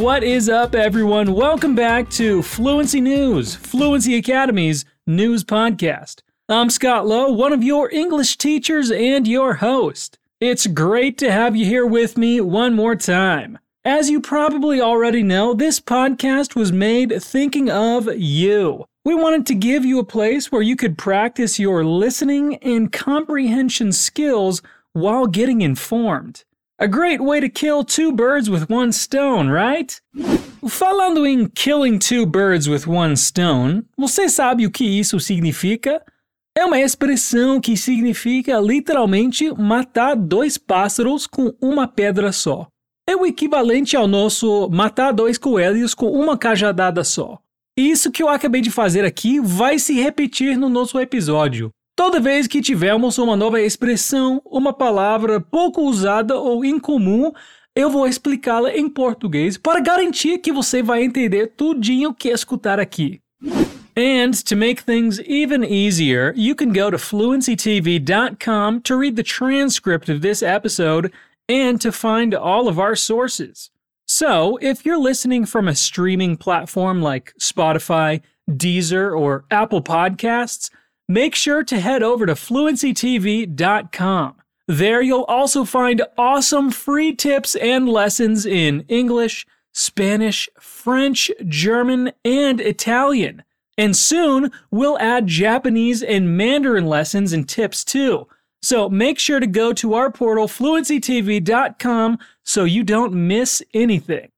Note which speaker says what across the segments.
Speaker 1: What is up, everyone? Welcome back to Fluency News, Fluency Academy's news podcast. I'm Scott Lowe, one of your English teachers and your host. It's great to have you here with me one more time. As you probably already know, this podcast was made thinking of you. We wanted to give you a place where you could practice your listening and comprehension skills while getting informed. A great way to kill two birds with one stone, right? Falando em killing two birds with one stone, você sabe o que isso significa? É uma expressão que significa literalmente matar dois pássaros com uma pedra só. É o equivalente ao nosso matar dois coelhos com uma cajadada só. Isso que eu acabei de fazer aqui vai se repetir no nosso episódio. Toda vez que tivermos uma nova expressão, uma palavra pouco usada ou incomum, eu vou explicá-la em português para garantir que você vai entender tudinho que escutar aqui. And to make things even easier, you can go to fluencytv.com to read the transcript of this episode and to find all of our sources. So, if you're listening from a streaming platform like Spotify, Deezer, or Apple Podcasts, make sure to head over to fluencytv.com. There you'll also find awesome free tips and lessons in English, Spanish, French, German, and Italian. And soon we'll add Japanese and Mandarin lessons and tips too. So make sure to go to our portal, fluencytv.com, so you don't miss anything.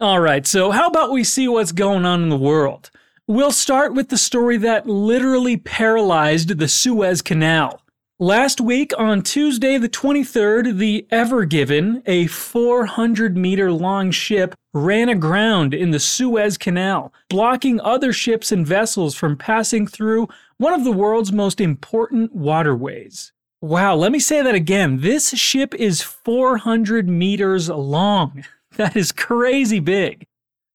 Speaker 1: All right, so how about we see what's going on in the world? We'll start with the story that literally paralyzed the Suez Canal. Last week, on Tuesday the 23rd, the Ever Given, a 400 meter long ship, ran aground in the Suez Canal, blocking other ships and vessels from passing through one of the world's most important waterways. Wow, let me say that again. This ship is 400 meters long. That is crazy big.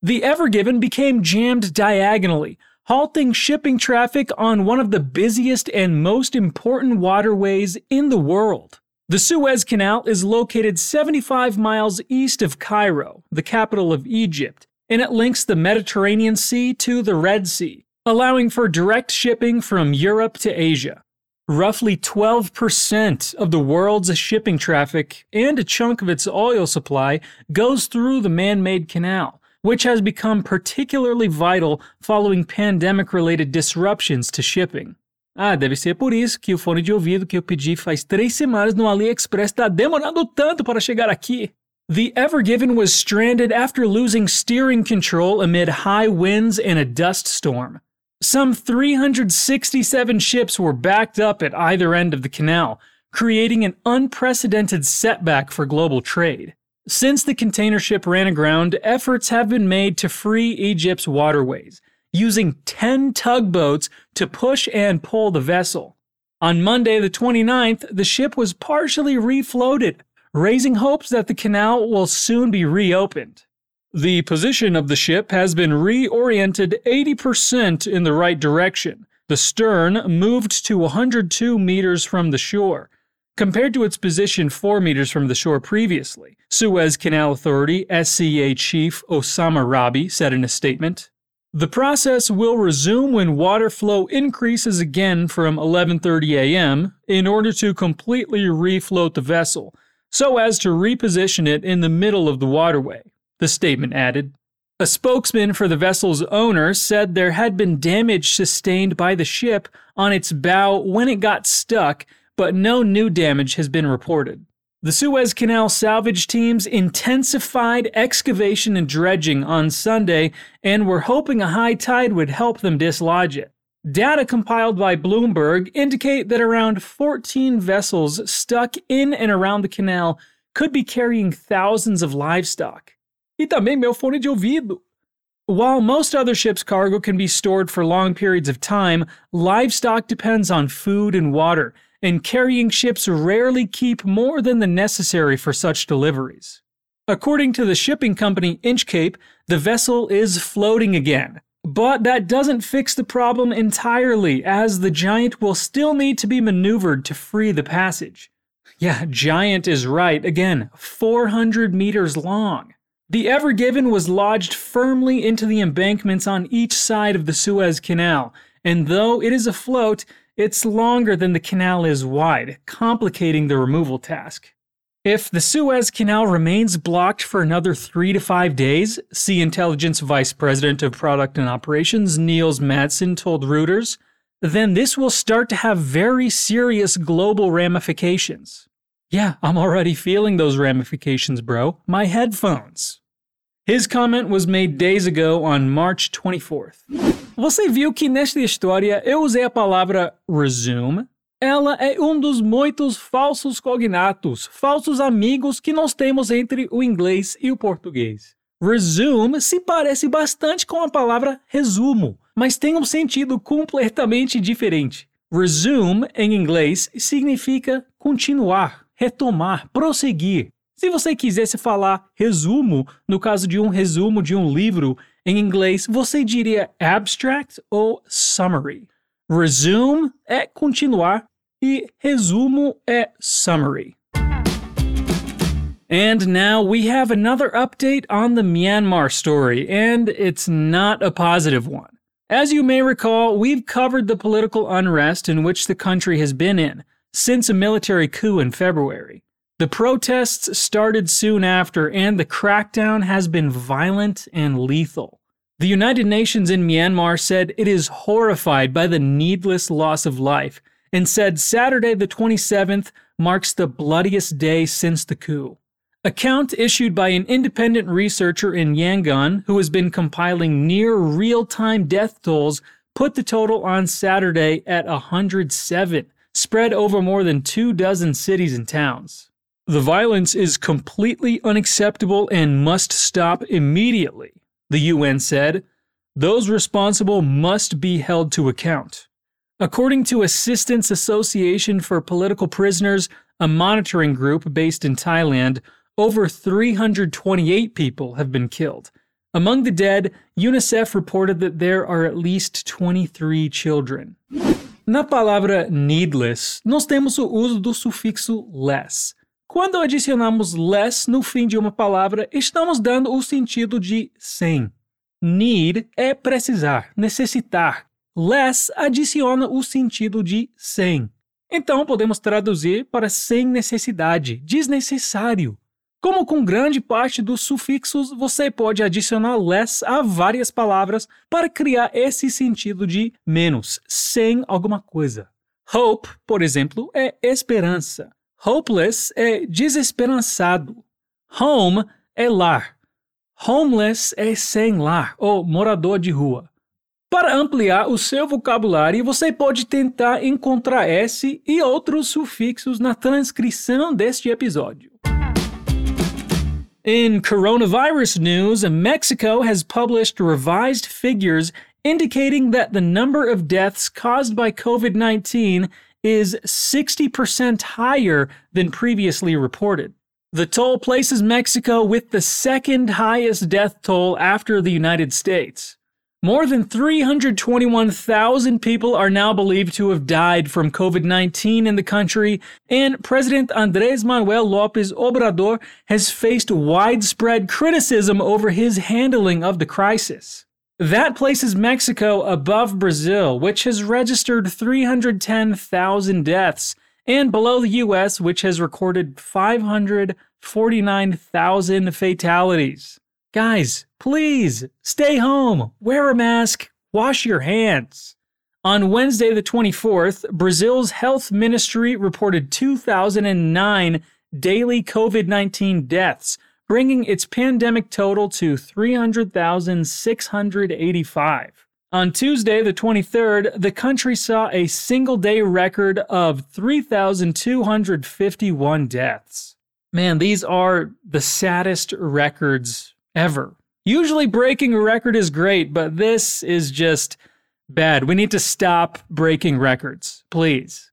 Speaker 1: The Ever Given became jammed diagonally, halting shipping traffic on one of the busiest and most important waterways in the world. The Suez Canal is located 75 miles east of Cairo, the capital of Egypt, and it links the Mediterranean Sea to the Red Sea, allowing for direct shipping from Europe to Asia. Roughly 12% of the world's shipping traffic and a chunk of its oil supply goes through the man made canal which has become particularly vital following pandemic related disruptions to shipping. Ah, deve ser por isso que o fone de ouvido que eu pedi faz três semanas no AliExpress está demorando tanto para chegar aqui. The Ever Given was stranded after losing steering control amid high winds and a dust storm. Some 367 ships were backed up at either end of the canal, creating an unprecedented setback for global trade. Since the container ship ran aground, efforts have been made to free Egypt's waterways, using 10 tugboats to push and pull the vessel. On Monday, the 29th, the ship was partially refloated, raising hopes that the canal will soon be reopened. The position of the ship has been reoriented 80% in the right direction. The stern moved to 102 meters from the shore, compared to its position 4 meters from the shore previously, Suez Canal Authority SCA Chief Osama Rabie said in a statement. The process will resume when water flow increases again from 11:30 a.m. in order to completely refloat the vessel, so as to reposition it in the middle of the waterway. The statement added. A spokesman for the vessel's owner said there had been damage sustained by the ship on its bow when it got stuck but no new damage has been reported. The Suez Canal salvage teams intensified excavation and dredging on Sunday and were hoping a high tide would help them dislodge it. Data compiled by Bloomberg indicate that around 14 vessels stuck in and around the canal could be carrying thousands of livestock. E também meu fone de ouvido. While most other ships' cargo can be stored for long periods of time, livestock depends on food and water, and carrying ships rarely keep more than the necessary for such deliveries. According to the shipping company Inchcape, the vessel is floating again. But that doesn't fix the problem entirely, as the giant will still need to be maneuvered to free the passage. Yeah, giant is right. Again, 400 meters long. The Ever Given was lodged firmly into the embankments on each side of the Suez Canal, and though it is afloat, it's longer than the canal is wide, complicating the removal task. If the Suez Canal remains blocked for another three to five days, Sea Intelligence Vice President of Product and Operations Niels Madsen told Reuters, then this will start to have very serious global ramifications. Yeah, I'm already feeling those ramifications, bro. My headphones. His comment was made days ago on March 24th. Você viu que nesta história eu usei a palavra resume? Ela é um dos muitos falsos cognatos, falsos amigos que nós temos entre o inglês e o português. Resume se parece bastante com a palavra resumo, mas tem um sentido completamente diferente. Resume, em inglês, significa continuar, retomar, prosseguir. Se você quisesse falar resumo, no caso de um resumo de um livro, em inglês, você diria abstract ou summary. Resume é continuar e resumo é summary. And now we have another update on the Myanmar story, and it's not a positive one. As you may recall, we've covered the political unrest in which the country has been in since a military coup in February. The protests started soon after, and the crackdown has been violent and lethal. The United Nations in Myanmar said it is horrified by the needless loss of life and said Saturday the 27th marks the bloodiest day since the coup. A count issued by an independent researcher in Yangon who has been compiling near real time death tolls put the total on Saturday at 107, spread over more than two dozen cities and towns. The violence is completely unacceptable and must stop immediately, the UN said. Those responsible must be held to account. According to Assistance Association for Political Prisoners, a monitoring group based in Thailand, over 328 people have been killed. Among the dead, UNICEF reported that there are at least 23 children. Na palavra needless, nós temos o uso do sufixo less. Quando adicionamos less no fim de uma palavra, estamos dando o sentido de sem. Need é precisar, necessitar. Less adiciona o sentido de sem. Então podemos traduzir para sem necessidade, desnecessário. Como com grande parte dos sufixos, você pode adicionar less a várias palavras para criar esse sentido de menos, sem alguma coisa. Hope, por exemplo, é esperança. Hopeless é desesperançado. Home é lar. Homeless é sem lar ou morador de rua. Para ampliar o seu vocabulário, você pode tentar encontrar esse e outros sufixos na transcrição deste episódio. In coronavirus news, Mexico has published revised figures indicating that the number of deaths caused by COVID 19 is 60% higher than previously reported. The toll places Mexico with the second highest death toll after the United States. More than 321,000 people are now believed to have died from COVID 19 in the country, and President Andres Manuel Lopez Obrador has faced widespread criticism over his handling of the crisis. That places Mexico above Brazil, which has registered 310,000 deaths, and below the US, which has recorded 549,000 fatalities. Guys, please stay home, wear a mask, wash your hands. On Wednesday, the 24th, Brazil's health ministry reported 2,009 daily COVID 19 deaths, bringing its pandemic total to 300,685. On Tuesday, the 23rd, the country saw a single day record of 3,251 deaths. Man, these are the saddest records ever. Usually breaking a record is great, but this is just bad. We need to stop breaking records, please.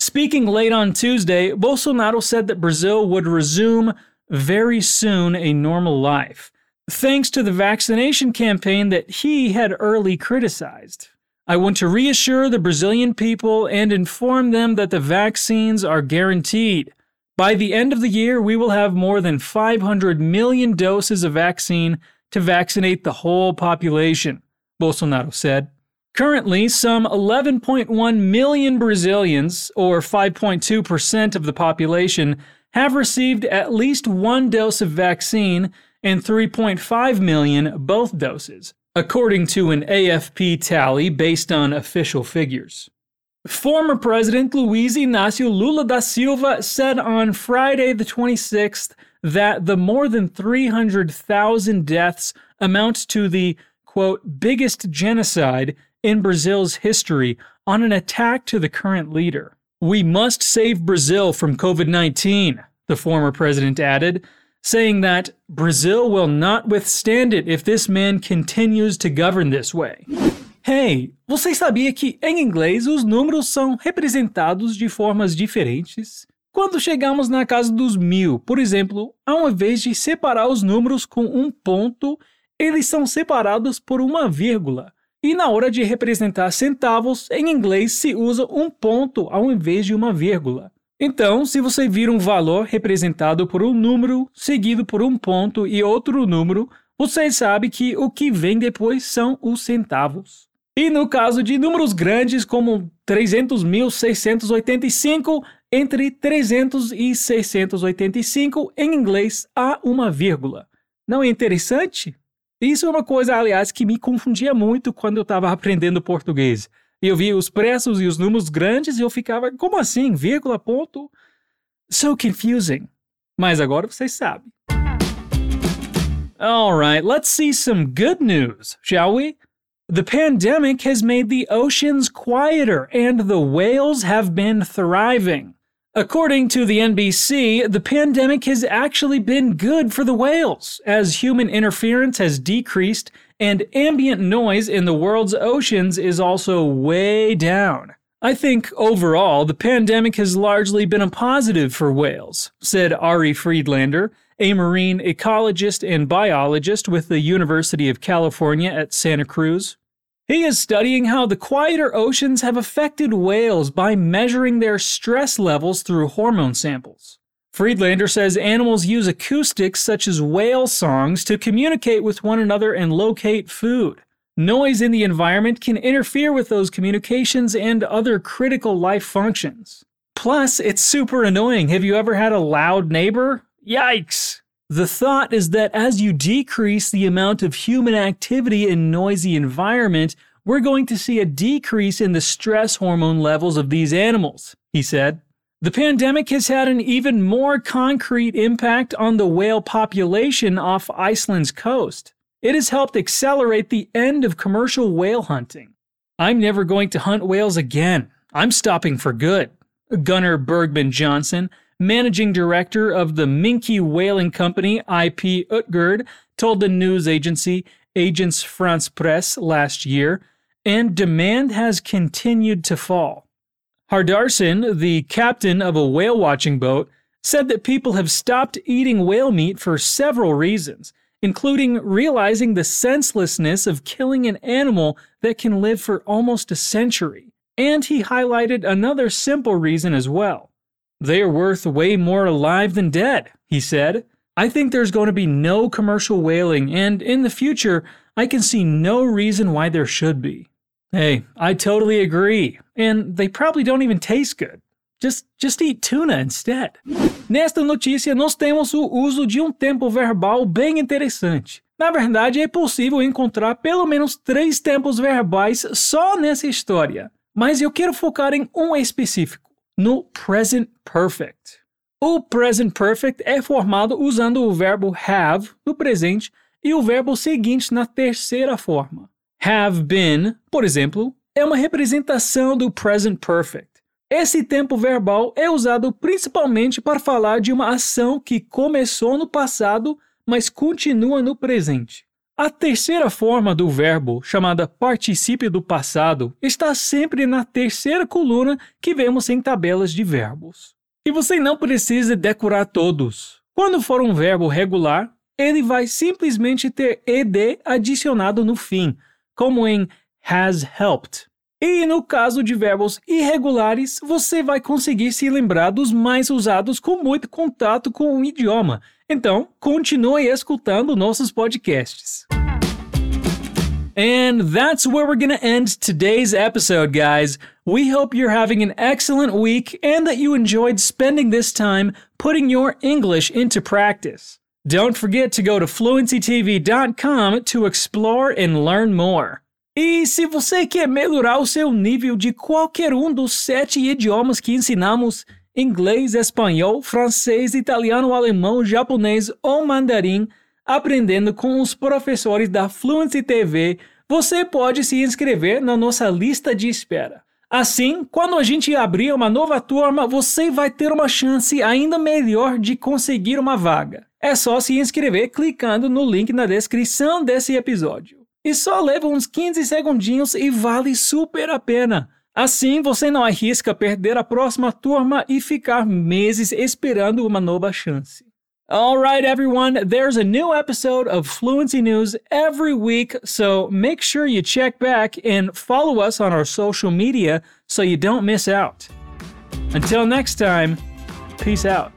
Speaker 1: Speaking late on Tuesday, Bolsonaro said that Brazil would resume very soon a normal life, thanks to the vaccination campaign that he had early criticized. I want to reassure the Brazilian people and inform them that the vaccines are guaranteed. By the end of the year, we will have more than 500 million doses of vaccine to vaccinate the whole population, Bolsonaro said. Currently, some 11.1 million Brazilians, or 5.2% of the population, have received at least one dose of vaccine and 3.5 million both doses, according to an AFP tally based on official figures. Former President Luiz Inácio Lula da Silva said on Friday, the 26th, that the more than 300,000 deaths amount to the, quote, biggest genocide in Brazil's history on an attack to the current leader. We must save Brazil from COVID 19, the former president added, saying that Brazil will not withstand it if this man continues to govern this way. Hey, você sabia que em inglês os números são representados de formas diferentes? Quando chegamos na casa dos mil, por exemplo, ao invés de separar os números com um ponto, eles são separados por uma vírgula. E na hora de representar centavos, em inglês se usa um ponto ao invés de uma vírgula. Então, se você vir um valor representado por um número, seguido por um ponto e outro número, você sabe que o que vem depois são os centavos. E no caso de números grandes como 300.685, entre 300 e 685, em inglês há uma vírgula. Não é interessante? Isso é uma coisa, aliás, que me confundia muito quando eu estava aprendendo português. Eu via os preços e os números grandes e eu ficava, como assim? Vírgula, ponto? So confusing. Mas agora vocês sabem. Alright, let's see some good news, shall we? The pandemic has made the oceans quieter and the whales have been thriving. According to the NBC, the pandemic has actually been good for the whales, as human interference has decreased and ambient noise in the world's oceans is also way down. I think overall, the pandemic has largely been a positive for whales, said Ari Friedlaender, a marine ecologist and biologist with the University of California at Santa Cruz. He is studying how the quieter oceans have affected whales by measuring their stress levels through hormone samples. Friedlaender says animals use acoustics such as whale songs to communicate with one another and locate food. Noise in the environment can interfere with those communications and other critical life functions. Plus, it's super annoying. Have you ever had a loud neighbor? Yikes! The thought is that as you decrease the amount of human activity in noisy environment, we're going to see a decrease in the stress hormone levels of these animals, he said. The pandemic has had an even more concrete impact on the whale population off Iceland's coast. It has helped accelerate the end of commercial whale hunting. I'm never going to hunt whales again. I'm stopping for good. Gunnar Bergmann Johnson, managing director of the Minke Whaling Company, IP Utgerd, told the news agency Agence France Presse last year, and demand has continued to fall. Hardarson, the captain of a whale watching boat, said that people have stopped eating whale meat for several reasons, including realizing the senselessness of killing an animal that can live for almost a century. And he highlighted another simple reason as well. They are worth way more alive than dead, he said. I think there's going to be no commercial whaling, and in the future, I can see no reason why there should be. Hey, I totally agree. And they probably don't even taste good. Just, just eat tuna instead. Nesta notícia, nós temos o uso de um tempo verbal bem interessante. Na verdade, é possível encontrar pelo menos três tempos verbais só nessa história. Mas eu quero focar em um específico no present perfect. O present perfect é formado usando o verbo have no presente e o verbo seguinte na terceira forma. Have been, por exemplo, é uma representação do present perfect. Esse tempo verbal é usado principalmente para falar de uma ação que começou no passado, mas continua no presente. A terceira forma do verbo, chamada particípio do passado, está sempre na terceira coluna que vemos em tabelas de verbos. E você não precisa decorar todos. Quando for um verbo regular, ele vai simplesmente ter ed adicionado no fim, como em has helped. E no caso de verbos irregulares, você vai conseguir se lembrar dos mais usados com muito contato com o idioma. Então, continue escutando nossos podcasts. And that's where we're going to end today's episode, guys. We hope you're having an excellent week and that you enjoyed spending this time putting your English into practice. Don't forget to go to fluencytv.com to explore and learn more. E se você quer melhorar o seu nível de qualquer um dos sete idiomas que ensinamos inglês, espanhol, francês, italiano, alemão, japonês ou mandarim aprendendo com os professores da Fluency TV, você pode se inscrever na nossa lista de espera. Assim, quando a gente abrir uma nova turma, você vai ter uma chance ainda melhor de conseguir uma vaga. É só se inscrever clicando no link na descrição desse episódio. E só leva uns 15 segundinhos e vale super a pena. Assim, você não arrisca perder a próxima turma e ficar meses esperando uma nova chance. All right, everyone, there's a new episode of Fluency News every week, so make sure you check back and follow us on our social media so you don't miss out. Until next time, peace out.